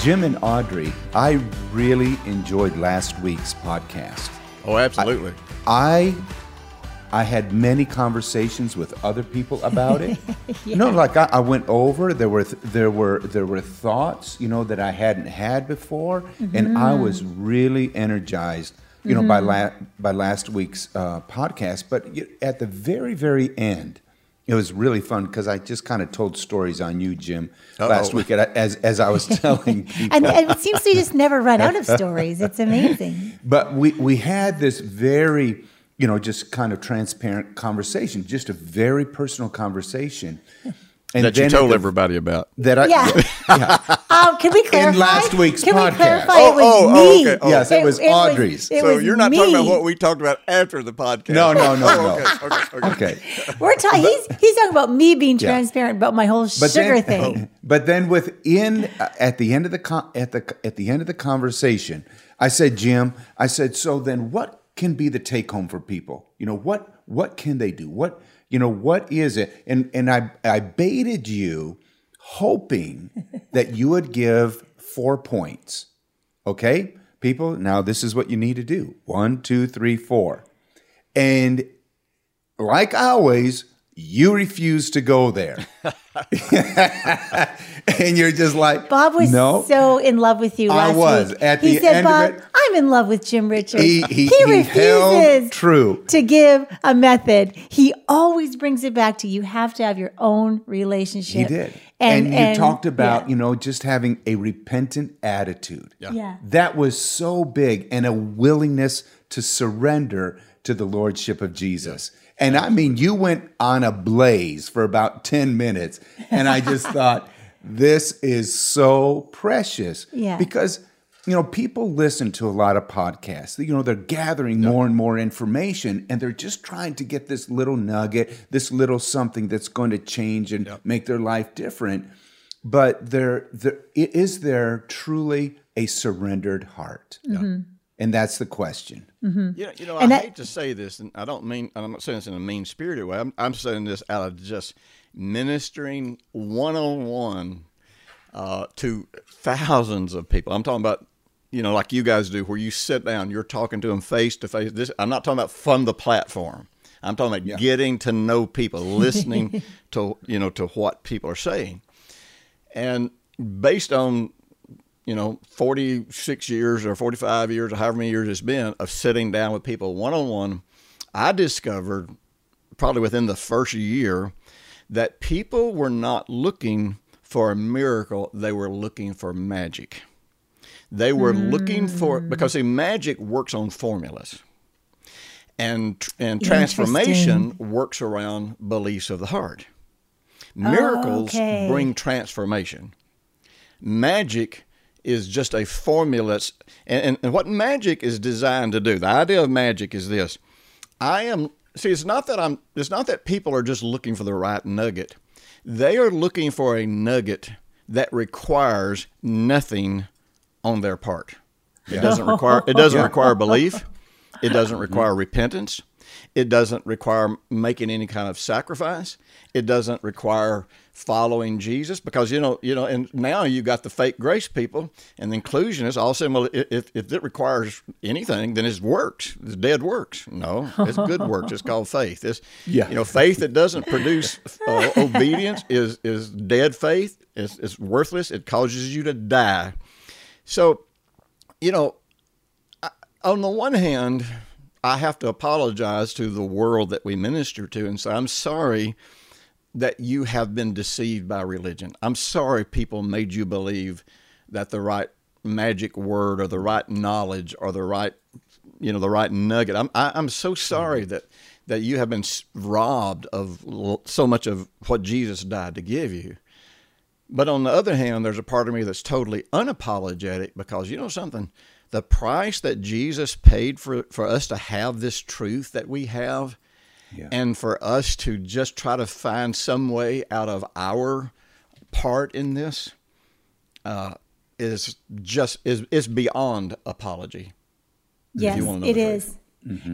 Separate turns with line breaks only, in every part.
Jim and Audrey, I really enjoyed last week's podcast.
Oh, absolutely.
I I had many conversations with other people about it. You know, like I, I went over. There were there were there were thoughts, you know, that I hadn't had before, and I was really energized, you know, by la- by last week's uh, podcast. But at the very very end, it was really fun because I just kind of told stories on you, Jim, last
Uh-oh.
week as as I was telling people.
And, and it seems to just never run out of stories. It's amazing.
But we, we had this very, you know, just kind of transparent conversation, just a very personal conversation. And
that you told
the-
everybody about.
That I,
Yeah. Um, can we clarify?
In last week's
can
podcast.
we clarify
Oh,
it was
oh, oh, okay. Oh.
Yes, it was Audrey's.
it
so
was
you're not talking about what we talked about after the podcast.
No, no, no,
Oh,
no.
Okay, okay, okay.
okay.
We're talking. He's he's talking about me being
Yeah.
transparent about my whole
But
sugar
then,
thing.
But then within uh, at the end of the con- at the at the end of the conversation, I said, Jim, I said, so then what can be the take home for people? You know, what what can they do? What you know, what is it? And and I I baited you, hoping that you would give four points. Okay, people. Now this is what you need to do: one, two, three, four. And like always, you refuse to go there. and you're just like,
Bob was
no.
so in love with you
I was.
week.
At
he
the
said,
end of
Bob,
it-
I'm in love with Jim Richards.
He- he- he held
refuses
true.
to give a method. He always brings it back to you have to have your own relationship.
He did. And,
And,
you talked about,
yeah.
you know, just having a repentant attitude.
Yeah.
That was so big and a willingness to surrender to the lordship of Jesus. And I mean, you went on a blaze for about 10 minutes. And I just thought, this is so precious.
Yeah.
Because, you know, people listen to a lot of podcasts. You know, they're gathering more and more information and they're just trying to get this little nugget, this little something that's going to change and make their life different. But there, there is there truly a surrendered heart? Mm-hmm. And that's the question. Mm-hmm.
You know, you know I
that-
hate to say this, and I don't mean I'm not saying this in a mean spirited way. I'm, I'm saying this out of just ministering one on one to thousands of people. I'm talking about, you know, like you guys do, where you sit down, you're talking to them face to face. This I'm not talking about from the platform. I'm talking about getting to know people, listening to you know to what people are saying, and based on you know, 46 years or 45 years or however many years it's been of sitting down with people one on one, I discovered probably within the first year that people were not looking for a miracle, they were looking for magic. They were looking for, hmm. because see, magic works on formulas. And, and transformation works around beliefs of the heart. Oh, Miracles
okay.
bring transformation magic is just a formula. And, and, and what magic is designed to do, the idea of magic is this. I am, see, it's not that I'm, it's not that people are just looking for the right nugget. They are looking for a nugget that requires nothing on their part. It doesn't require, it doesn't require belief. It doesn't mm-hmm. require repentance. It doesn't require making any kind of sacrifice. It doesn't require following Jesus because you know, you know, and now you got the fake grace people and the inclusionists all saying, well, if, if it requires anything, then it's works. It's dead works. No, it's good works. It's called faith. It's,
Yeah.
you know, faith that doesn't produce uh, obedience is is dead faith. It's, it's worthless. It causes you to die. So, you know, on the one hand, I have to apologize to the world that we minister to and say, I'm sorry that you have been deceived by religion. I'm sorry people made you believe that the right magic word or the right knowledge or the right, you know, the right nugget. I'm, I, I'm so sorry mm-hmm. that, that you have been robbed of so much of what Jesus died to give you. But on the other hand, there's a part of me that's totally unapologetic because you know something? The price that Jesus paid for, for us to have this truth that we have,
Yeah.
and for us to just try to find some way out of our part in this, uh, is just is is beyond apology.
Yes,
you wanna know
it
the
is.
truth.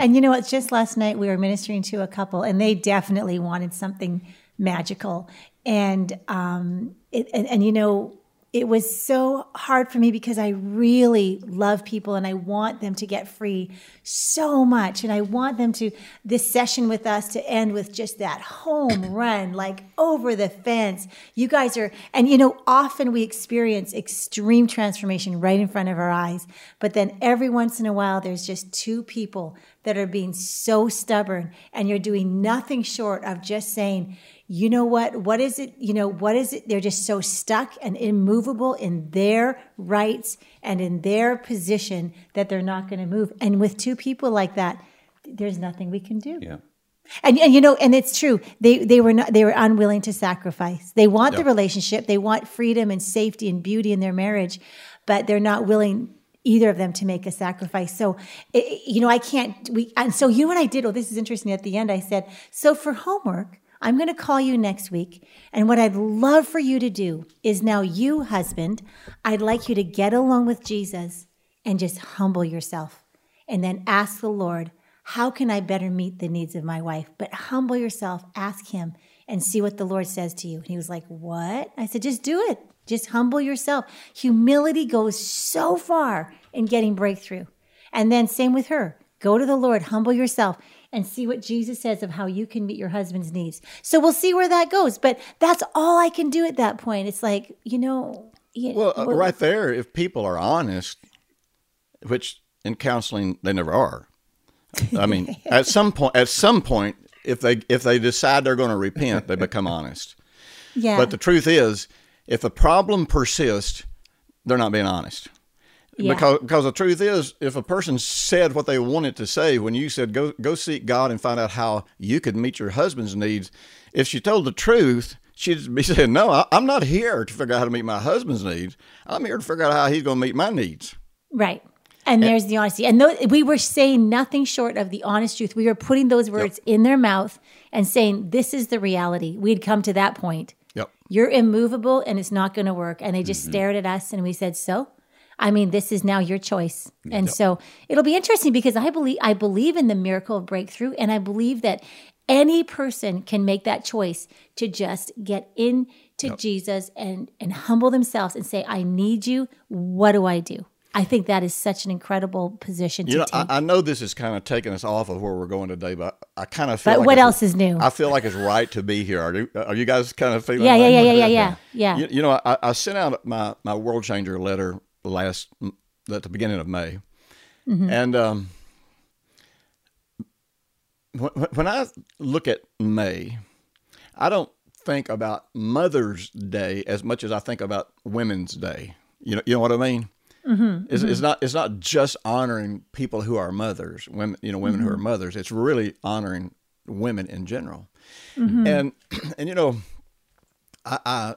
And you know what? Just last night we were ministering to a couple, and they definitely wanted something magical. And um, it, and, and you know, it was so hard for me because I really love people and I want them to get free so much. And I want them to, this session with us to end with just that home run, like over the fence. You guys are, and you know, often we experience extreme transformation right in front of our eyes. But then every once in a while, there's just two people that are being so stubborn and you're doing nothing short of just saying, you know what? What is it? You know, what is it? They're just so stuck and immovable in their rights and in their position that they're not going to move. And with two people like that, there's nothing we can do.
Yeah.
And, and you know, and it's true. They they were not they were unwilling to sacrifice. They want the relationship. They want freedom and safety and beauty in their marriage, but they're not willing either of them to make a sacrifice. So, it, you know, I can't. We and so you know what I did. Oh, this is interesting. At the end, I said, so for homework, I'm going to call you next week. And what I'd love for you to do is now, you, husband, I'd like you to get along with Jesus and just humble yourself and then ask the Lord, how can I better meet the needs of my wife? But humble yourself, ask Him, and see what the Lord says to you. And he was like, What? I said, Just do it. Just humble yourself. Humility goes so far in getting breakthrough. And then, same with her. Go to the Lord, humble yourself and see what Jesus says of how you can meet your husband's needs. So we'll see where that goes. But that's all I can do at that point. It's like, you know. You,
Well, uh, right there, if people are honest, which in counseling they never are. I mean, at some point, at some point, if they if they decide they're going to repent, they become honest.
Yeah.
But the truth is, if the problem persists, they're not being honest.
Yeah.
Because because the truth is, if a person said what they wanted to say when you said go go seek God and find out how you could meet your husband's needs, if she told the truth, she'd be saying, "No, I, I'm not here to figure out how to meet my husband's needs. I'm here to figure out how he's going to meet my needs."
Right. And there's the honesty. And tho- we were saying nothing short of the honest truth. We were putting those words in their mouth and saying, this is the reality. We'd come to that point.
Yep.
You're immovable and it's not going to work. And they just mm-hmm. stared at us and we said, so? I mean, this is now your choice. And so it'll be interesting because I believe I believe in the miracle of breakthrough and I believe that any person can make that choice to just get into Jesus and and humble themselves and say, I need you. What do I do? I think that is such an incredible position to
You know. I, I know this is kind of taking us off of where we're going today, but I kind of feel.
But
like
what else is new?
I feel like it's right to be here. Are you, are you guys kind of feeling?
yeah, yeah, yeah, yeah, yeah, yeah, yeah.
You, you know, I, I sent out my, my world changer letter last at the beginning of May,
Mm-hmm.
and um, when, when I look at May, I don't think about Mother's Day as much as I think about Women's Day. You know, you know what I mean.
Mm-hmm,
It's, it's not it's not just honoring people who are mothers, women you know women who are
Mm-hmm.
mothers. It's really honoring women in general,
Mm-hmm.
and and you know, I, I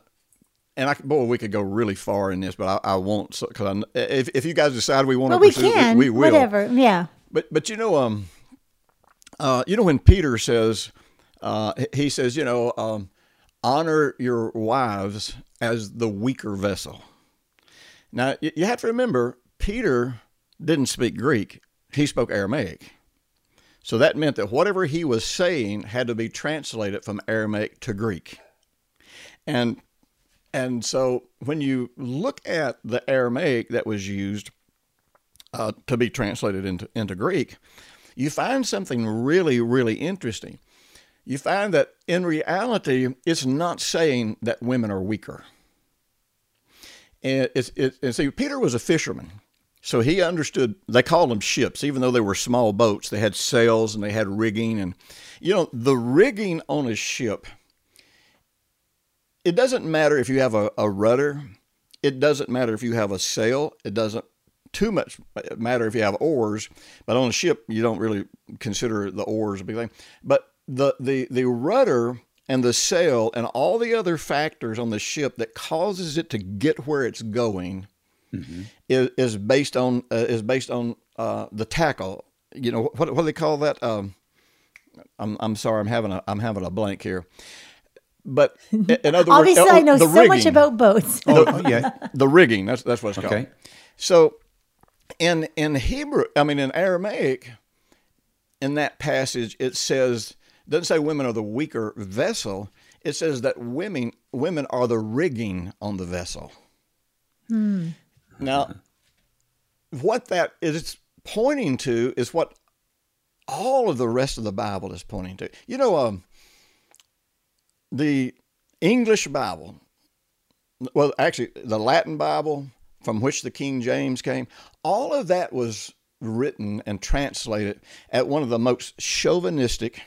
and I boy we could go really far in this, but I, I won't because if if you guys decide we want
Well,
to
we can.
we, we will.
Whatever. Yeah.
But but you know um, uh, you know when Peter says, uh, he says you know um, honor your wives as the weaker vessel. Now you, you have to remember Peter didn't speak Greek; he spoke Aramaic. So that meant that whatever he was saying had to be translated from Aramaic to Greek. And and so when you look at the Aramaic that was used uh, to be translated into, into Greek, you find something really, really interesting. You find that in reality, it's not saying that women are weaker. And it's, it, and see, Peter was a fisherman. So he understood, they called them ships, even though they were small boats. They had sails and they had rigging. And, you know, the rigging on a ship, it doesn't matter if you have a, a rudder, it doesn't matter if you have a sail, it doesn't too much matter if you have oars, but on a ship, you don't really consider the oars a big thing. But the, the, the rudder and the sail and all the other factors on the ship that causes it to get where it's going is, is based on uh, is based on uh, the tackle. You know what what do they call that? Um, I'm I'm sorry, I'm having a I'm having a blank here. But in in other words,
Obviously,
uh,
I know
the
so much about boats.
Oh, oh, yeah.
the rigging. That's that's what it's called. So in in Hebrew, I mean in Aramaic, in that passage, it says doesn't say women are the weaker vessel. It says that women women are the rigging on the vessel. Now, what that is pointing to is what all of the rest of the Bible is pointing to. You know, um, the English Bible, well, actually, the Latin Bible from which the King James came, all of that was written and translated at one of the most chauvinistic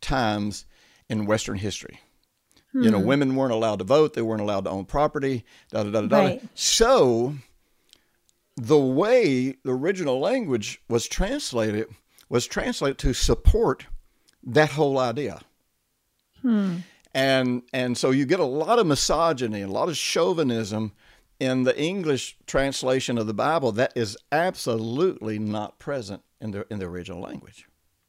times in Western history. You know, hmm. women weren't allowed to vote, they weren't allowed to own property, da da da da.
Right.
So, the way the original language was translated was translated to support that whole idea. Hmm. And and so you get a lot of misogyny and a lot of chauvinism in the English translation of the Bible that is absolutely not present in the in the original language.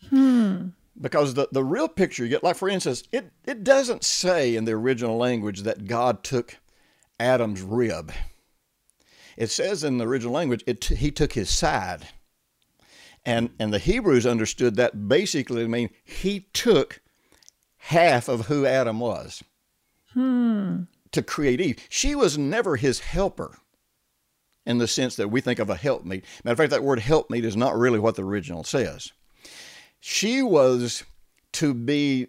Hmm. Because the, the real picture you get, like for instance, it, it doesn't say in the original language that God took Adam's rib. It says in the original language, it, he took his side. And, and the Hebrews understood that basically to mean he took half of who Adam was hmm. to create Eve. She was never his helper in the sense that we think of a helpmeet. Matter of fact, that word helpmeet is not really what the original says. She was to be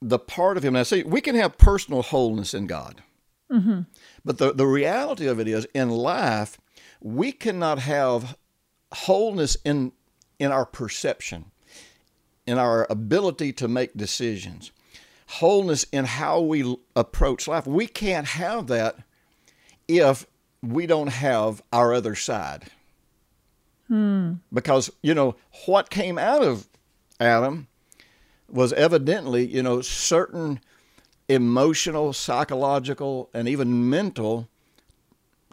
the part of him. Now, see, we can have personal wholeness in God. Mm-hmm. But the, the reality of it is, in life, we cannot have wholeness in, in our perception, in our ability to make decisions, wholeness in how we approach life. We can't have that if we don't have our other side. Hmm. Because, you know, what came out of Adam was evidently, you know, certain emotional, psychological, and even mental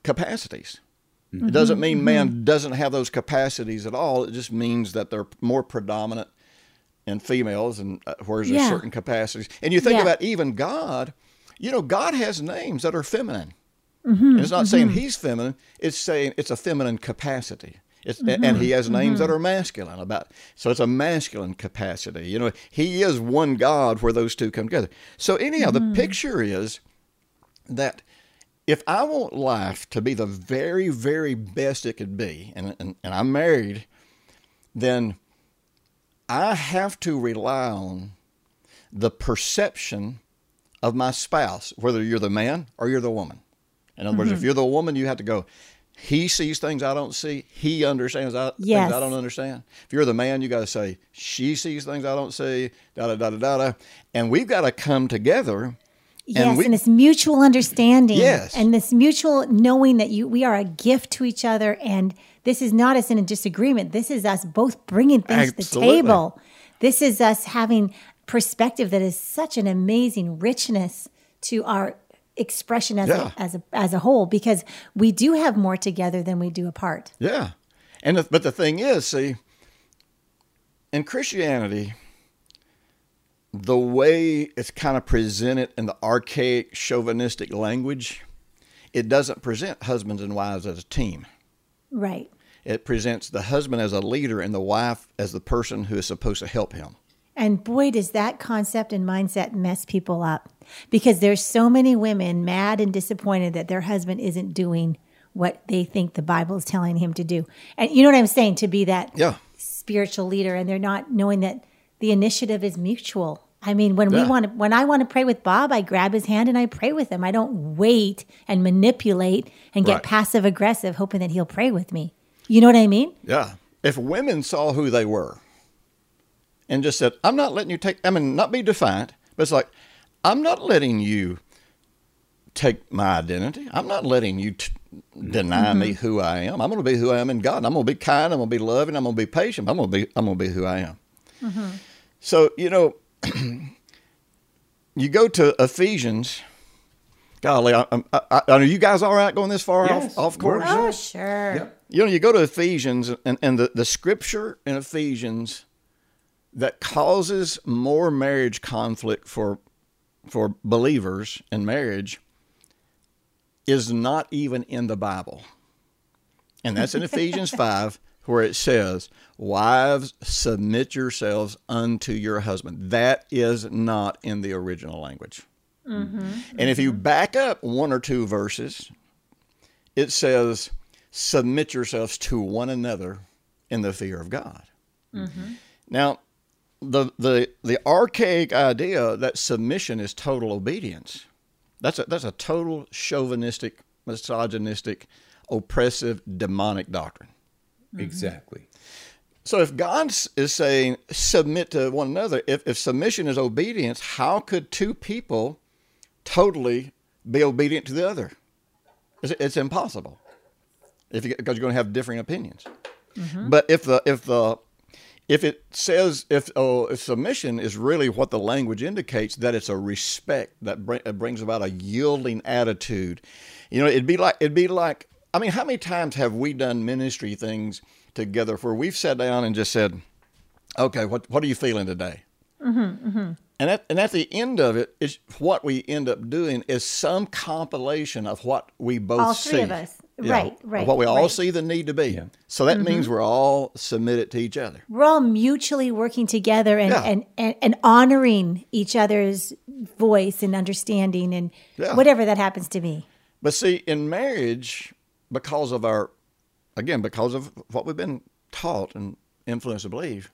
capacities. It doesn't mm-hmm. mean man mm-hmm. doesn't have those capacities at all. It just means that they're more predominant in females, and uh, whereas there's
Yeah.
certain capacities. And you think
Yeah.
about even God. You know, God has names that are feminine. Mm-hmm, and it's not saying mm-hmm. he's feminine. It's saying it's a feminine capacity. It's, And mm-hmm, he has names that are masculine about. So it's a masculine capacity. You know, he is one God where those two come together. So anyhow, the picture is that if I want life to be the very, very best it could be, and, and, and I'm married, then I have to rely on the perception of my spouse, whether you're the man or you're the woman. In other words, if mm-hmm. you're the woman, you have to go, he sees things I don't see. He understands I,
Yes.
things I don't understand. If you're the man, you got to say, she sees things I don't see, da da da da da. And we've got to come together.
Yes, and,
we-
this mutual understanding.
Yes.
And this mutual knowing that you we are a gift to each other and this is not us in a disagreement. This is us both bringing things to the table. This is us having perspective that is such an amazing richness to our expression as
Yeah.
a, as a as a whole because we do have more together than we do apart.
Yeah. And the, but the thing is, see, in Christianity, the way it's kind of presented in the archaic chauvinistic language, it doesn't present husbands and wives as a team.
Right.
It presents the husband as a leader and the wife as the person who is supposed to help him.
And boy, does that concept and mindset mess people up because there's so many women mad and disappointed that their husband isn't doing what they think the Bible is telling him to do. And you know what I'm saying? To be that
Yeah.
spiritual leader, and they're not knowing that the initiative is mutual. I mean, when we want to, when I want to pray with Bob, I grab his hand and I pray with him. I don't wait and manipulate and get
Right.
passive aggressive, hoping that he'll pray with me. You know what I mean?
Yeah. If women saw who they were and just said, I'm not letting you take, I mean, not be defiant, but it's like, I'm not letting you take my identity. I'm not letting you t- deny me mm-hmm. who I am. I'm going to be who I am in God. I'm going to be kind. I'm going to be loving. I'm going to be patient. I'm going to be, I'm going to be who I am. Mm-hmm. So, you know, you go to Ephesians. Golly, I, I, I, are you guys all right going this far
Yes,
off, off course?
Oh, sure.
You know, you go to Ephesians, and, and the, the scripture in Ephesians that causes more marriage conflict for for believers in marriage is not even in the Bible. And that's in Ephesians 5, where it says, Wives, submit yourselves unto your husband. That is not in the original language. Mm-hmm. And if you back up one or two verses, it says, submit yourselves to one another in the fear of God. Mm-hmm. Now, the, the, the archaic idea that submission is total obedience, that's a, that's a total chauvinistic, misogynistic, oppressive, demonic doctrine. Mm-hmm.
Exactly.
So if God is saying submit to one another, if, if submission is obedience, how could two people totally be obedient to the other? It's, it's impossible. If you, because you're going to have differing opinions. Mm-hmm. But if the if the if it says if oh if submission is really what the language indicates that it's a respect that bring, brings about a yielding attitude, you know it'd be like it'd be like I mean how many times have we done ministry things together where we've sat down and just said, okay, what what are you feeling today? Mm-hmm, mm-hmm. And at, and at the end of it, is what we end up doing is some compilation of what we both
All
see.
three of us.
Yeah,
Right,
of
right,
What we all
right.
see the need to be. So that mm-hmm. means we're all submitted to each other.
We're all mutually working together and,
Yeah.
and, and, and honoring each other's voice and understanding and
Yeah.
whatever that happens to be.
But see, in marriage, because of our, again, because of what we've been taught and influenced to believe,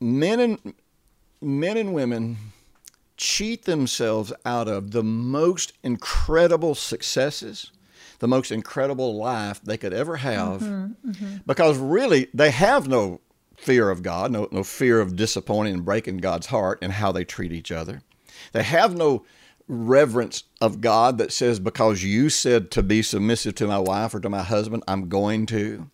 men and men and women cheat themselves out of the most incredible successes, the most incredible life they could ever have, mm-hmm, mm-hmm. because really they have no fear of God, no, no fear of disappointing and breaking God's heart and how they treat each other. They have no reverence of God that says, because you said to be submissive to my wife or to my husband, I'm going to.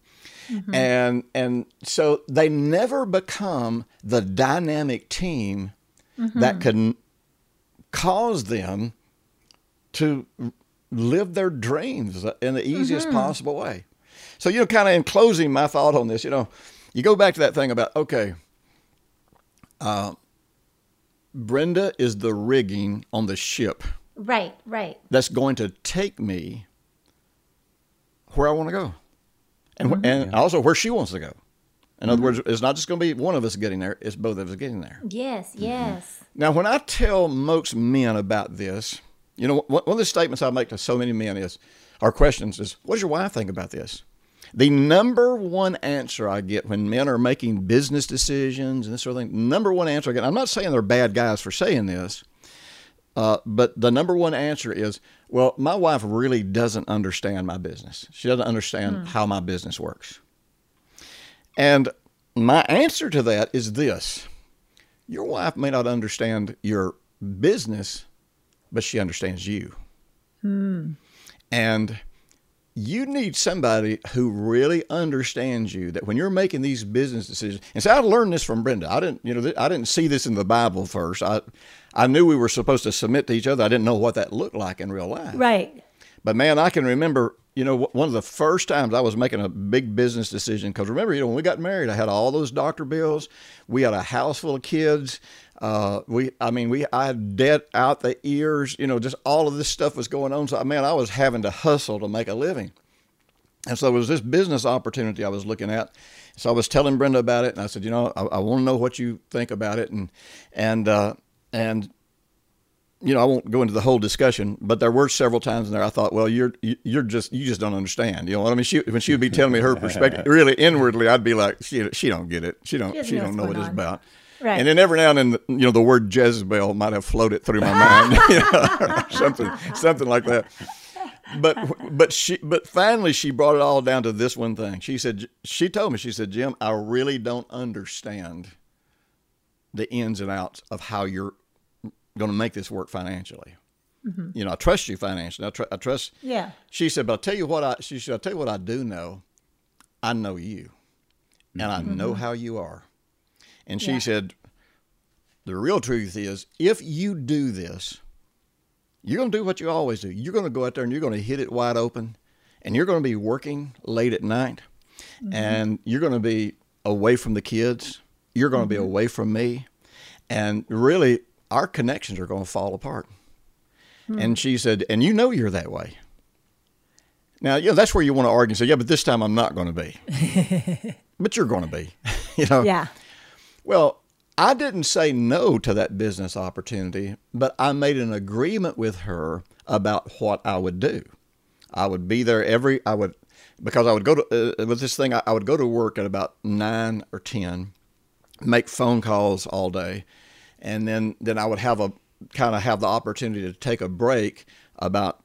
Mm-hmm. And and so they never become the dynamic team mm-hmm. that can cause them to live their dreams in the easiest mm-hmm. possible way. So, you know, kind of in closing, my thought on this, you know, you go back to that thing about, okay, uh, Brenda is the rigging on the ship
Right, right.
that's going to take me where I want to go, and wh- mm-hmm. and also where she wants to go. In other mm-hmm. words, it's not just going to be one of us getting there; it's both of us getting there.
Yes, mm-hmm. yes.
Now, when I tell most men about this, you know, one one of the statements I make to so many men is, our questions is, "What does your wife think about this?" The number one answer I get when men are making business decisions and this sort of thing, number one answer I get. I'm not saying they're bad guys for saying this, uh, but the number one answer is, well, my wife really doesn't understand my business. She doesn't understand how my business works. And my answer to that is this your wife may not understand your business, but she understands you. And you need somebody who really understands you that when you're making these business decisions and so i learned this from brenda i didn't you know i didn't see this in the bible first i i knew we were supposed to submit to each other i didn't know what that looked like in real life
Right.
but man i can remember you know one of the first times i was making a big business decision because remember you know when we got married i had all those doctor bills we had a house full of kids uh, we, I mean, we, I had debt out the ears, you know, just all of this stuff was going on. So, man, I was having to hustle to make a living. And so it was this business opportunity I was looking at. So I was telling Brenda about it, and I said, you know, I, I want to know what you think about it, and and uh, and you know, I won't go into the whole discussion, but there were several times in there I thought, well, you're you- you're just you just don't understand. You know what I mean? She when she would be telling me her perspective, really inwardly, I'd be like, she she don't get it. She don't
doesn't
she
know
don't know what
going
it's about.
Right.
And then every now and then, you know, the word Jezebel might have floated through my mind, you know, something something like that but but she but finally she brought it all down to this one thing. She said she told me she said Jim, I really don't understand the ins and outs of how you're going to make this work financially. Mm-hmm. You know, I trust you financially. I, tr- I trust.
Yeah.
She said, but I'll tell you what I. She said, I'll tell you what I do know. I know you, and I mm-hmm. know how you are. And she
Yeah.
said, the real truth is, if you do this, you're going to do what you always do. You're going to go out there and you're going to hit it wide open, and you're going to be working late at night, mm-hmm. and you're going to be away from the kids. You're going to be away from me, and really, our connections are going to fall apart. And she said, and you know you're that way. Now, you know, that's where you want to argue and say, yeah, but this time I'm not going to be. but you're going to be. you know?
Yeah.
Well, I didn't say no to that business opportunity, but I made an agreement with her about what I would do. I would be there every. I would because I would go to uh, with this thing. I, I would go to work at about nine or ten, make phone calls all day, and then then I would have a kind of have the opportunity to take a break about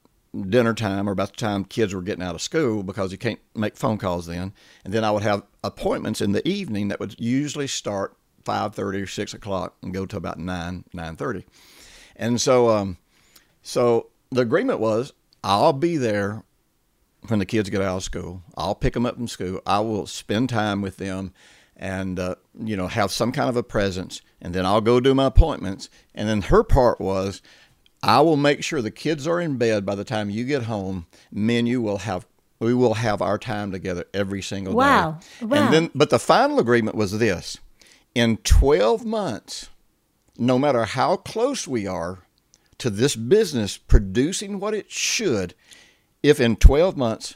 dinner time or about the time kids were getting out of school because you can't make phone calls then. And then I would have appointments in the evening that would usually start five thirty or six o'clock and go to about nine nine thirty. And so um, so the agreement was I'll be there when the kids get out of school. I'll pick them up from school. I will spend time with them and uh, you know have some kind of a presence and then I'll go do my appointments and then her part was I will make sure the kids are in bed by the time you get home. Me and you will have we will have our time together every single
Wow.
day.
Wow.
And then but the final agreement was this. In 12 months, no matter how close we are to this business producing what it should, if in 12 months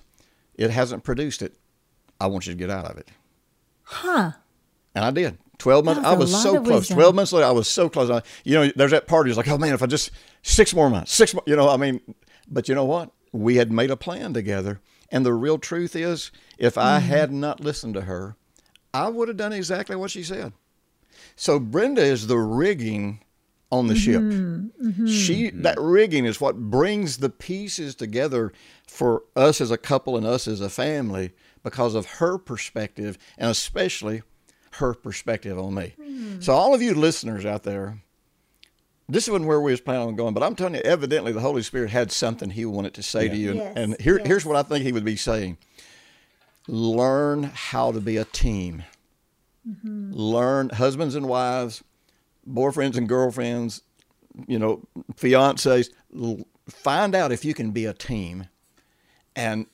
it hasn't produced it, I want you to get out of it.
Huh.
And I did. 12 months. I
was
was
a lot
so close.
wisdom.
12 months later, I was so close. I, you know, there's that party. It's like, oh man, if I just six more months, six more, you know, I mean, but you know what? We had made a plan together. And the real truth is, if I
Mm-hmm.
had not listened to her, I would have done exactly what she said. So Brenda is the rigging on the
Mm-hmm.
ship. She that rigging is what brings the pieces together for us as a couple and us as a family because of her perspective and especially her perspective on me. Hmm. So all of you listeners out there, this isn't where we was planning on going, but I'm telling you, evidently the Holy Spirit had something He wanted to say to you, and,
Yes,
and here, here's what I think He would be saying: Learn how to be a team. Mm-hmm. Learn husbands and wives, boyfriends and girlfriends, you know, fiancés. l- Find out if you can be a team, and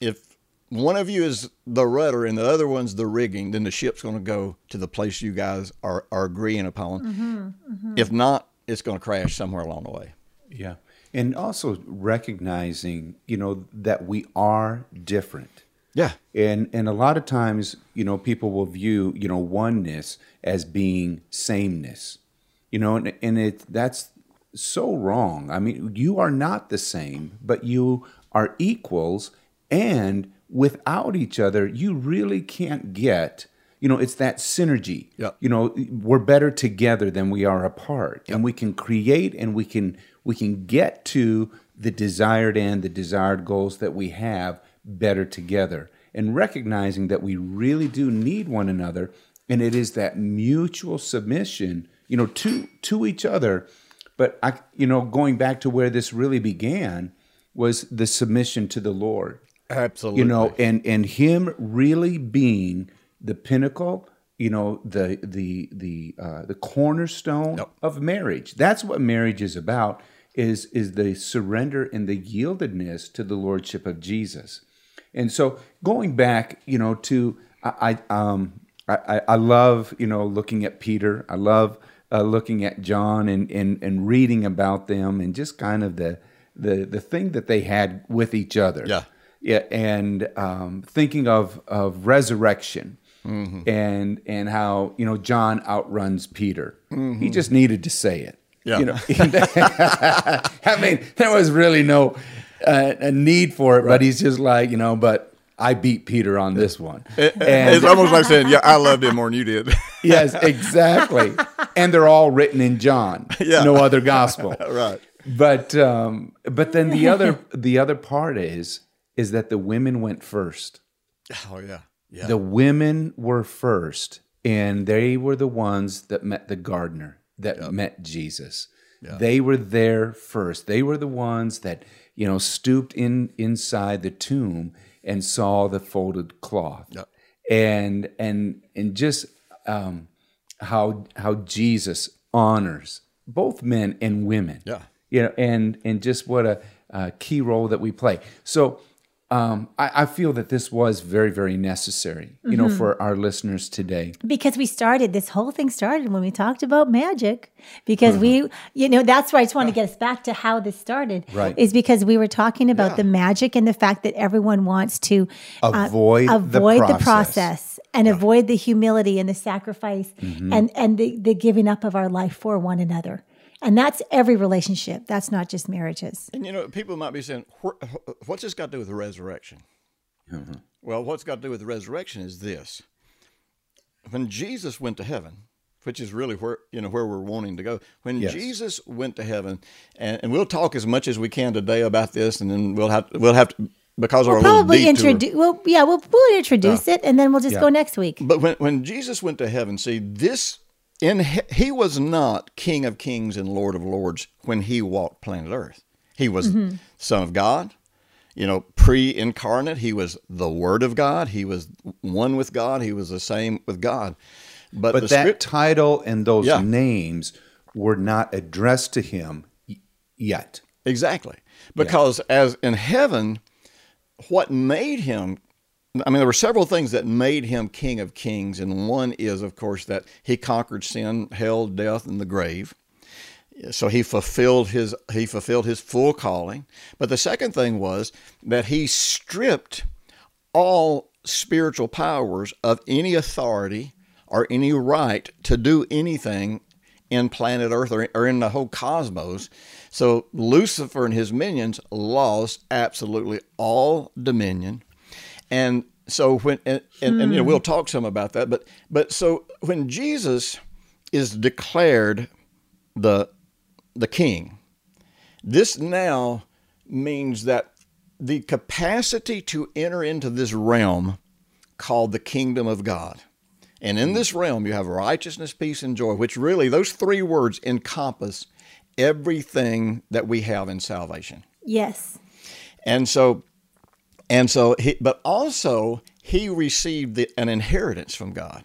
if one of you is the rudder and the other one's the rigging, then the ship's going to go to the place you guys are, are agreeing upon. Mm-hmm, mm-hmm. If not, it's going to crash somewhere along the way.
Yeah. And also recognizing, you know, that we are different.
Yeah.
And and a lot of times, you know, people will view, you know, oneness as being sameness. You know, and, and it that's so wrong. I mean, you are not the same, but you are equals and without each other, you really can't get you know, it's that synergy.
Yep.
You know, we're better together than we are apart. And we can create and we can we can get to the desired end, the desired goals that we have better together. And recognizing that we really do need one another and it is that mutual submission, you know, to to each other. But I you know, going back to where this really began was the submission to the Lord
Absolutely.
you know and and him really being the pinnacle you know the the the uh, the cornerstone of marriage. That's what marriage is about is is the surrender and the yieldedness to the lordship of jesus. And so going back you know to i, I um I, I- I love you know looking at peter. I love uh, looking at john and, and and reading about them and just kind of the the the thing that they had with each other.
Yeah.
Yeah, and um, thinking of of resurrection,
Mm-hmm.
and and how you know John outruns Peter. He just needed to say it.
Mm-hmm. Yeah.
You know, I mean, there was really no uh, a need for it, but he's just like you know, but I beat Peter on this one.
it's almost like saying, "Yeah, I loved him more than you did."
yes, exactly. And they're all written in John.
Yeah.
No other gospel.
right.
But um, but then the other the other part is is that the women went first.
Oh yeah. Yeah.
The women were first, and they were the ones that met the gardener, that met Jesus. They were there first. They were the ones that you know stooped in inside the tomb and saw the folded cloth,
Yep.
and and and just um, how how Jesus honors both men and women
Yeah.
you know, and and just what a, uh key role that we play. So um, I, I feel that this was very very necessary, you know, for our listeners today.
because we started this whole thing started when we talked about magic because we you know that's why i just want to get us back to how this started
Right.
is because we were talking about
Yeah.
the magic and the fact that everyone wants to uh,
Avoid the
avoid the
process.
process, and avoid the humility and the sacrifice
Mm-hmm.
and and the, the giving up of our life for one another And that's every relationship. That's not just marriages.
And you know, people might be saying, "What's this got to do with the resurrection?" Mm-hmm. Well, what's got to do with the resurrection is this: when Jesus went to heaven, which is really where you know where we're wanting to go. When yes. Jesus went to heaven, and, and, we'll talk as much as we can today about this, and then we'll have we'll have to because we'll probably introduce.
Well, yeah, we'll we'll introduce uh, it, and then we'll just yeah. go next week.
But when when Jesus went to heaven, see this. In he was not King of Kings and Lord of Lords when he walked planet Earth. He was mm-hmm. Son of God, you know, pre-incarnate. He was the Word of God. He was one with God. He was the same with God.
But, but that script, title and those yeah. names were not addressed to him yet.
Exactly. Because yeah. as in heaven, what made him I mean, there were several things that made him King of Kings, and one is, of course, that he conquered sin, hell, death, and the grave. So he fulfilled his he fulfilled his full calling. But the second thing was that he stripped all spiritual powers of any authority or any right to do anything in planet Earth or, or in the whole cosmos. So Lucifer and his minions lost absolutely all dominion. And so when and, and, and, you know we'll hmm. talk some about that, but but so when Jesus is declared the the king, this now means that the capacity to enter into this realm called the kingdom of God and in this realm, you have righteousness, peace, and joy, which really, those three words encompass everything that we have in salvation.
Yes.
And so, and so, he, but also, he received the, an inheritance from God.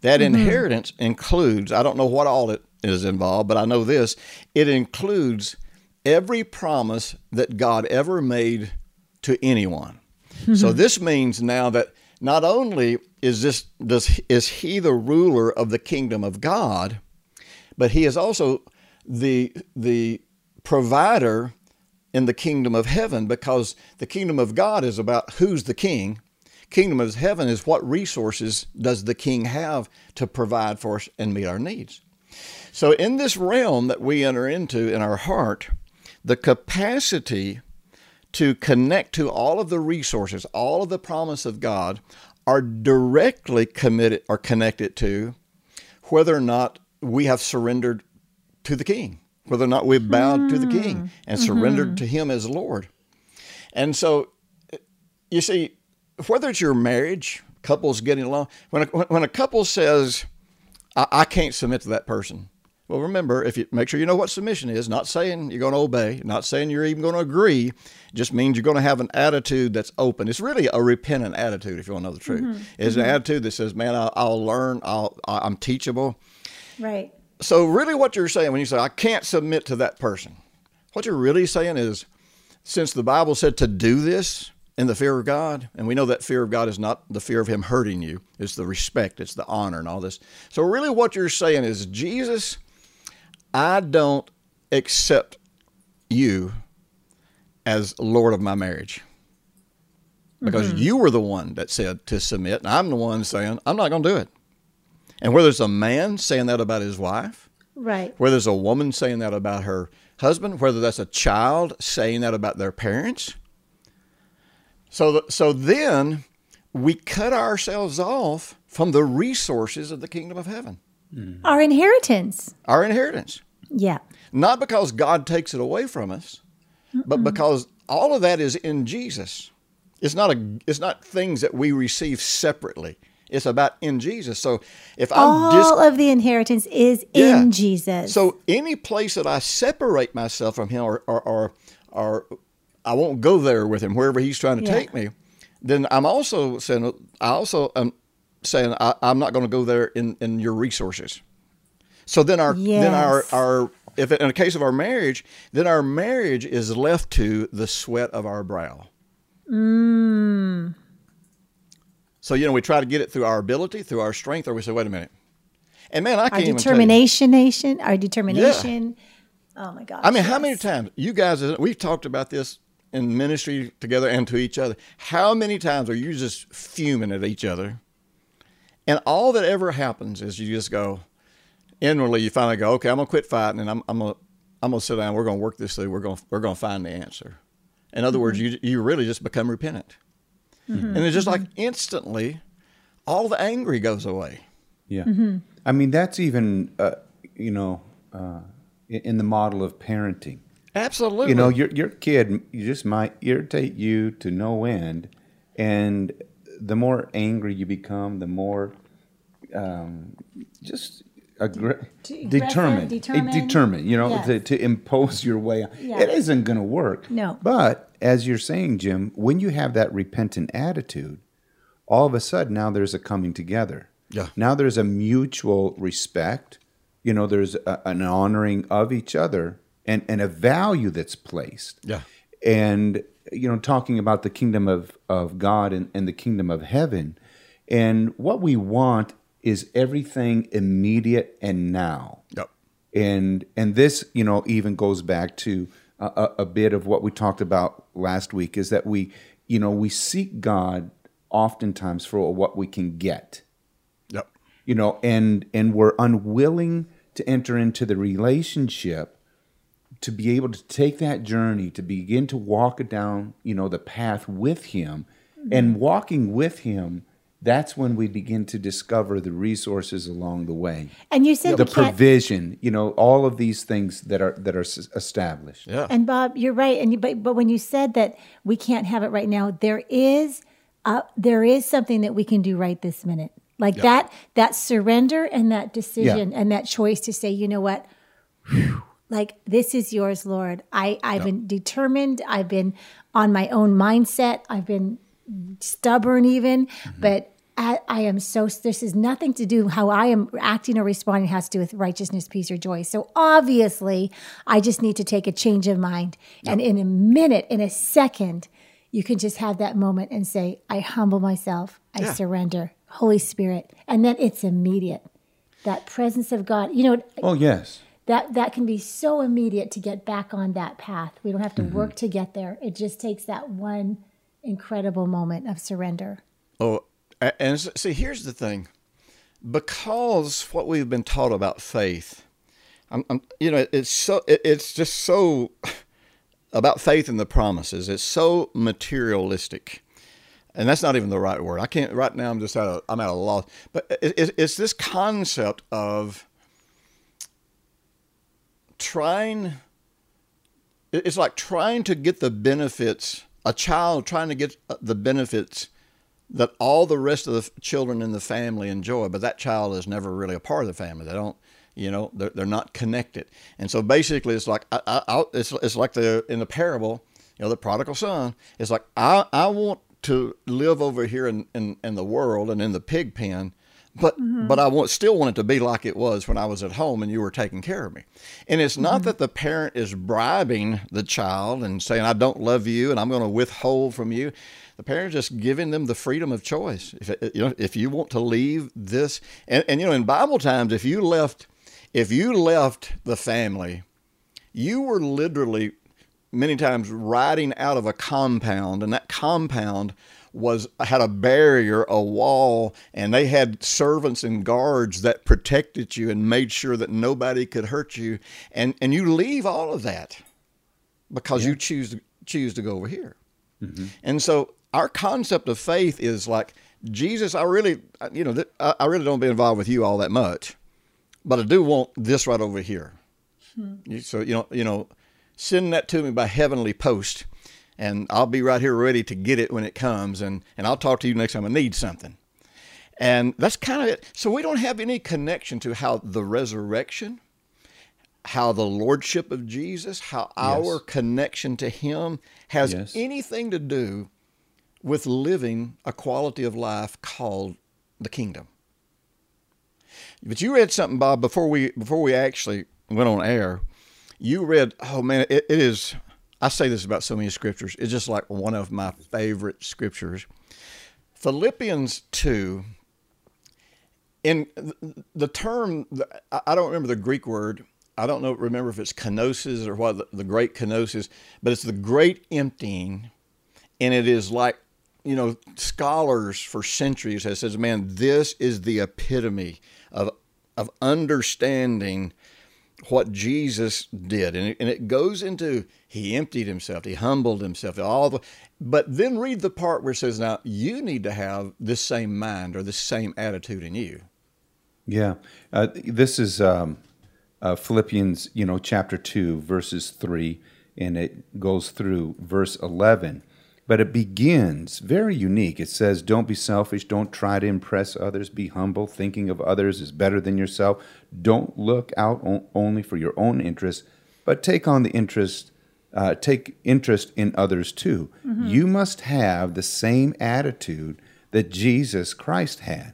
That mm-hmm. inheritance includes, I don't know what all it is involved, but I know this it includes every promise that God ever made to anyone. Mm-hmm. So this means now that not only is this does is he the ruler of the kingdom of God, but he is also the the provider in the kingdom of heaven because the kingdom of God is about who's the king. Kingdom of heaven is what resources does the king have to provide for us and meet our needs. So in this realm that we enter into in our heart, the capacity to connect to all of the resources, all of the promise of God are directly committed or connected to whether or not we have surrendered to the king, whether or not we've bowed mm. to the king hmm. and mm-hmm. surrendered to him as Lord. And so, you see, whether it's your marriage, couples getting along, when a, when a couple says, I, I can't submit to that person, well, remember, if you make sure you know what submission is, not saying you're going to obey, not saying you're even going to agree, just means you're going to have an attitude that's open. It's really a repentant attitude, if you want to know the truth. Mm-hmm. It's mm-hmm. an attitude that says, "Man, I'll, I'll learn. I'll, I'm teachable."
Right.
So, really, what you're saying when you say, "I can't submit to that person," what you're really saying is, since the Bible said to do this in the fear of God, and we know that fear of God is not the fear of Him hurting you; it's the respect, it's the honor, and all this. So, really, what you're saying is, Jesus I don't accept you as Lord of my marriage because mm-hmm. you were the one that said to submit, and I'm the one saying I'm not going to do it. And whether it's a man saying that about his wife,
right?
Whether it's a woman saying that about her husband, whether that's a child saying that about their parents. So, so then we cut ourselves off from the resources of the kingdom of heaven.
Mm. Our inheritance.
Our inheritance.
Yeah.
Not because God takes it away from us, Mm-mm. but because all of that is in Jesus. It's not a it's not things that we receive separately. It's about in Jesus. So if I'm
all dis- of the inheritance is yeah. in Jesus.
So any place that I separate myself from Him, or or, or, or I won't go there with Him wherever He's trying to yeah. take me, then I'm also saying I also am saying I, am not going to go there in in your resources. So then our yes. then our our if in a case of our marriage, then our marriage is left to the sweat of our brow.
Mm.
So you know we try to get it through our ability, through our strength, or we say, wait a minute. And man, I can't
our determination, nation, our determination. Yeah. Oh my gosh!
I mean, yes. how many times you guys? We've talked about this in ministry together and to each other. How many times are you just fuming at each other? And all that ever happens is you just go, inwardly you finally go, okay, I'm gonna quit fighting and I'm I'm gonna I'm gonna sit down. We're gonna work this through. We're gonna we're gonna find the answer. In other words, mm-hmm. you you really just become repentant, and it's just like instantly, all the angry goes away.
Yeah. I mean, that's even, uh, you know, uh, in in the model of parenting.
Absolutely.
You know, your your kid you just might irritate you to no end, and the more angry you become, the more um, just aggra-
Aggressive,
determined,
determined.
determined. You know,
Yes.
to, to impose your way.
Yeah.
It isn't going to work.
No.
But as you're saying, Jim, when you have that repentant attitude, all of a sudden now there's a coming together.
Yeah.
Now there's a mutual respect. You know, there's a, an honoring of each other and, and a value that's placed.
Yeah.
And, you know, talking about the kingdom of, of God and, and the kingdom of heaven. And what we want is everything immediate and now
Yep.
and and this you know even goes back to a, a, bit of what we talked about last week is that we you know we seek god oftentimes for what we can get
Yep.
you know and and we're unwilling to enter into the relationship to be able to take that journey to begin to walk down you know the path with him mm-hmm. and walking with him that's when we begin to discover the resources along the way
And you said
the
we can't.
provision, you know, all of these things that are that are established.
Yeah.
And Bob, you're right. And you, but but when you said that we can't have it right now, there is uh, there is something that we can do right this minute. Like that that surrender and that decision and that choice to say, you know what, like this is yours, Lord. I I've been determined. I've been on my own mindset. I've been stubborn even, but I, I am so this is nothing to do how I am acting or responding has to do with righteousness, peace, or joy. So obviously, I just need to take a change of mind, and in a minute, in a second, you can just have that moment and say, "I humble myself. I
Yeah.
surrender, Holy Spirit," and then it's immediate. That presence of God, you know,
Oh yes,
that that can be so immediate to get back on that path. We don't have to mm-hmm. work to get there. It just takes that one incredible moment of surrender.
Oh, and see, here's the thing, because what we've been taught about faith, I'm, I'm you know, it's so, it, it's just so about faith and the promises. It's so materialistic, and that's not even the right word. I can't right now. I'm just at a, I'm at a loss. But it, it, it's this concept of trying it's like trying to get the benefits a child trying to get uh, the benefits that all the rest of the children in the family enjoy but that child is never really a part of the family. They don't you know they're, they're not connected. And so basically it's like I, I, it's, it's like the in the parable you know the prodigal son it's like i, I want to live over here in, in, in the world and in the pig pen but mm-hmm. but I want still want it to be like it was when I was at home and you were taking care of me. And it's not mm-hmm. that the parent is bribing the child and saying I don't love you and I'm going to withhold from you. The parent's just giving them the freedom of choice. If uh, you know if you want to leave this and, and you know in Bible times if you left if you left the family you were literally many times riding out of a compound and that compound was had a barrier a wall and they had servants and guards that protected you and made sure that nobody could hurt you. And and you leave all of that because you choose to choose to go over here. Mm-hmm. And so our concept of faith is like jesus i really you know i really don't be involved with you all that much but i do want this right over here. Hmm. You- So you know, you know, send that to me by heavenly post, and I'll be right here ready to get it when it comes, and and I'll talk to you next time I need something. And that's kind of it. So we don't have any connection to how the resurrection, how the lordship of Jesus, how our connection to Him has
Yes.
anything to do with living a quality of life called the kingdom. But you read something, Bob, before we before we actually went on air. You read, oh man, it, it is. I say this about so many scriptures. It's just like one of my favorite scriptures. Philippians two. In the term, I don't remember the Greek word. I don't know. Remember if it's kenosis or what the, great kenosis, but it's the great emptying and it is like you know scholars for centuries have said man this is the epitome of of understanding what Jesus did, and it, and it goes into he emptied himself, he humbled himself, all the. But then read the part where it says, "Now you need to have this same mind or this same attitude in you."
Yeah, uh, this is um, uh, Philippians, you know, chapter two, verses three, and it goes through verse eleven. But it begins very unique. It says, Don't be selfish. Don't try to impress others. Be humble. Thinking of others is better than yourself. Don't look out only for your own interest, but take on the interest, uh, take interest in others too. Mm-hmm. You must have the same attitude that Jesus Christ had.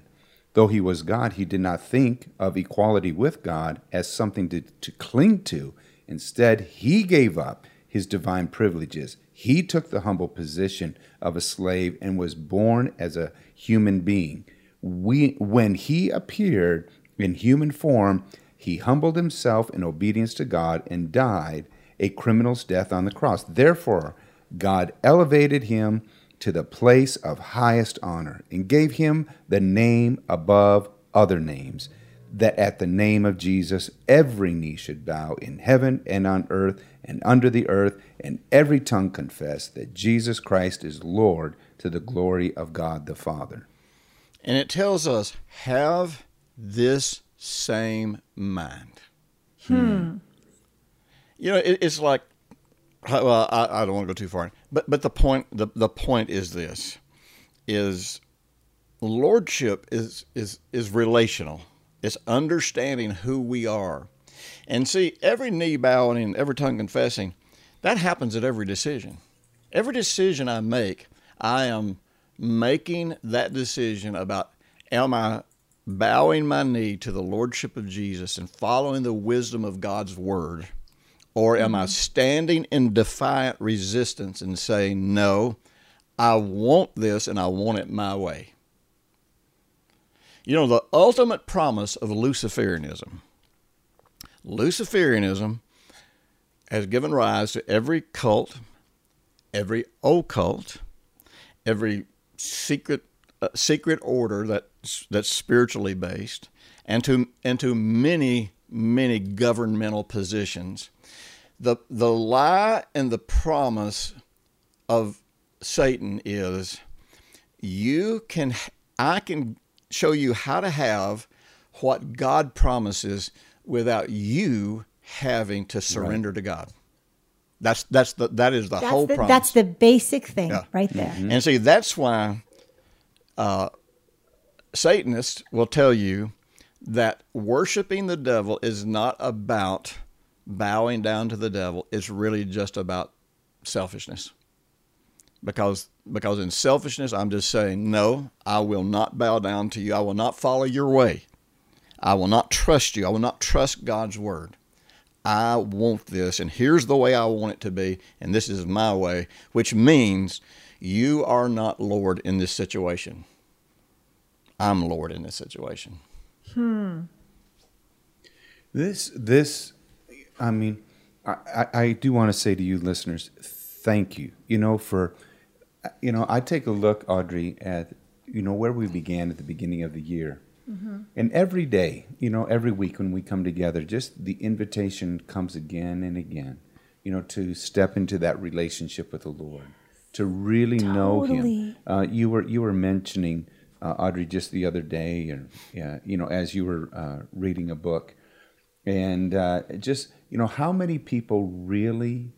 Though he was God, he did not think of equality with God as something to, to cling to. Instead, he gave up his divine privileges. He took the humble position of a slave and was born as a human being. We, when he appeared in human form, he humbled himself in obedience to God and died a criminal's death on the cross. Therefore, God elevated him to the place of highest honor and gave him the name above other names, that at the name of Jesus every knee should bow in heaven and on earth and under the earth, and every tongue confess that Jesus Christ is Lord to the glory of God the Father.
And it tells us, have this same mind. Hmm. You know, it, it's like, well, I, I don't want to go too far, but but the point the, the point is this: is lordship is is is relational. It's understanding who we are, and see every knee bowing and every tongue confessing. That happens at every decision. Every decision I make, I am making that decision about am I bowing my knee to the lordship of Jesus and following the wisdom of God's word? Or am I mm-hmm. standing in defiant resistance and saying, no, I want this and I want it my way? You know, the ultimate promise of Luciferianism. Luciferianism has given rise to every cult, every occult, every secret uh, secret order that's that's spiritually based, and to and to many many governmental positions. The the lie and the promise of Satan is you can I can show you how to have what God promises without you having to surrender right. to God. That's that's the that is the
that's
whole
the,
promise.
That's the basic thing yeah. right there.
Mm-hmm. And see, that's why uh, Satanists will tell you that worshiping the devil is not about bowing down to the devil. It's really just about selfishness. Because because in selfishness, I'm just saying, no, I will not bow down to you. I will not follow your way. I will not trust you. I will not trust God's word. I want this, and here's the way I want it to be, and this is my way, which means you are not Lord in this situation. I'm Lord in this situation.
Hmm.
This, this, I mean, I, I do want to say to you listeners, thank you. You know, for, you know, I take a look, Audrey, at, you know, where we began at the beginning of the year. Mm-hmm. And every day, you know, every week when we come together, just the invitation comes again and again, you know, to step into that relationship with the Lord to really totally. know Him. Uh, you were you were mentioning uh, Audrey just the other day, and yeah, you know, as you were uh, reading a book, and uh, just you know, how many people really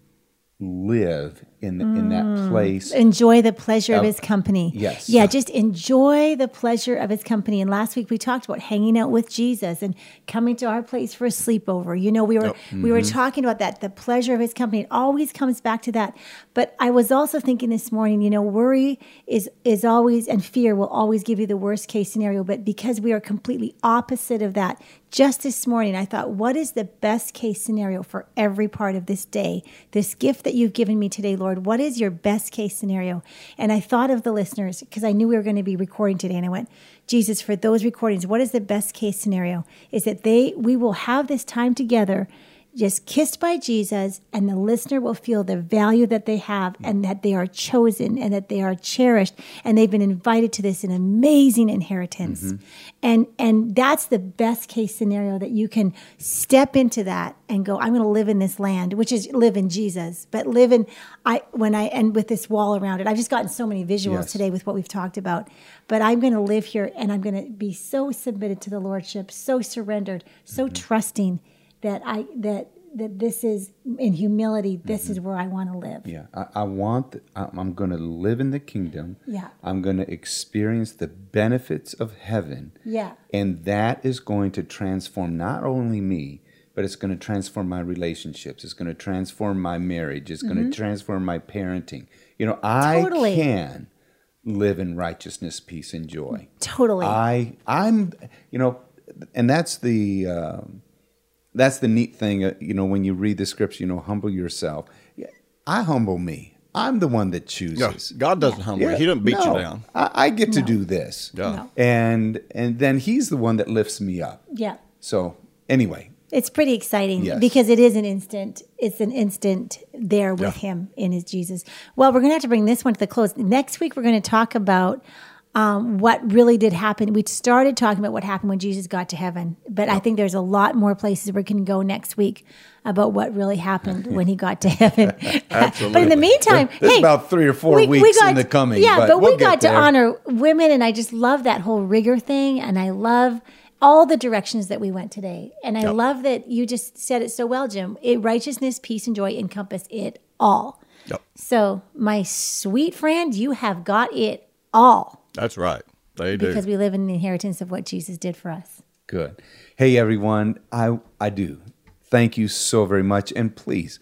live in the, in that mm. place.
Enjoy the pleasure of, of, his company.
Yes.
Yeah, just enjoy the pleasure of his company. And last week we talked about hanging out with Jesus and coming to our place for a sleepover. You know, we were mm-hmm. we were mm-hmm. talking about that, the pleasure of his company. It always comes back to that. But I was also thinking this morning, you know, worry is is always and fear will always give you the worst case scenario, but because we are completely opposite of that, just this morning, I thought, what is the best case scenario for every part of this day? This gift that you've given me today, Lord, what is your best case scenario? And I thought of the listeners because I knew we were going to be recording today. And I went, Jesus, for those recordings, what is the best case scenario? Is that they, we will have this time together just kissed by Jesus, and the listener will feel the value that they have and that they are chosen and that they are cherished and they've been invited to this an amazing inheritance. Mm-hmm. And and that's the best case scenario that you can step into that and go, I'm going to live in this land, which is live in Jesus, but live in I when I and with this wall around it. I've just gotten so many visuals
Yes.
today with what we've talked about. But I'm going to live here and I'm going to be so submitted to the lordship, so surrendered, so mm-hmm. trusting that I that that this is in humility. This is where I want to live.
Yeah, I, I want. th- I- I'm going to live in the kingdom.
Yeah.
I'm going to experience the benefits of heaven.
Yeah.
and that is going to transform not only me, but it's going to transform my relationships. It's going to transform my marriage. It's going to transform my parenting. You know, I
Mm-hmm. Totally.
can live in righteousness, peace, and joy.
Totally.
I I'm you know, and that's the um, that's the neat thing. Uh, you know, when you read the scripture, you know, humble yourself. I humble me. I'm the one that
Yeah,
chooses.
God doesn't humble you. He doesn't beat
no,
you down.
I, I get to do this.
Yeah.
No.
And and then he's the one that lifts me up.
yeah.
So anyway,
It's pretty exciting
Yes.
because it is an instant. It's an instant there with
Yeah.
him in his Jesus. Well, we're going to have to bring this one to the close. Next week, we're going to talk about um, what really did happen. We started talking about what happened when Jesus got to heaven, but I think there's a lot more places we can go next week about what really happened when he got to heaven. Absolutely. but in the meantime,
There's
hey,
about three or four weeks in the coming,
Yeah,
but
but,
we'll
we got to honor women, and I just love that whole rigor thing, and I love all the directions that we went today. And I love that you just said it so well, Jim. It, righteousness, peace, and joy encompass it all.
Yep.
So, my sweet friend, you have got it all
That's right. They do.
because we live in the inheritance of what Jesus did for us.
Good. Hey everyone, I I do. Thank you so very much and please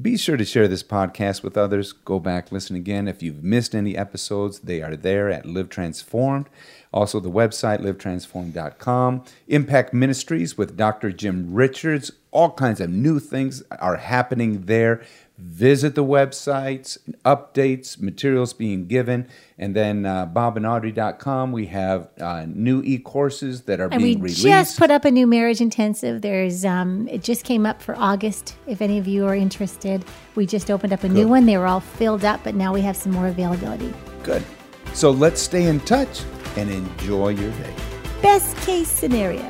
be sure to share this podcast with others. Go back listen again if you've missed any episodes, they are there at Live Transformed. Also the website livetransformed.com. Impact Ministries with Dr. Jim Richards. All kinds of new things are happening there. Visit the websites, updates, materials being given, and then uh, bobandaudrey.com. We have uh, new e-courses that are
And
being released.
We just put up a new marriage intensive. There's um, it just came up for August. If any of you are interested, we just opened up a new one. They were all filled up, but now we have some more availability.
Good. So let's stay in touch and enjoy your day.
Best case scenario.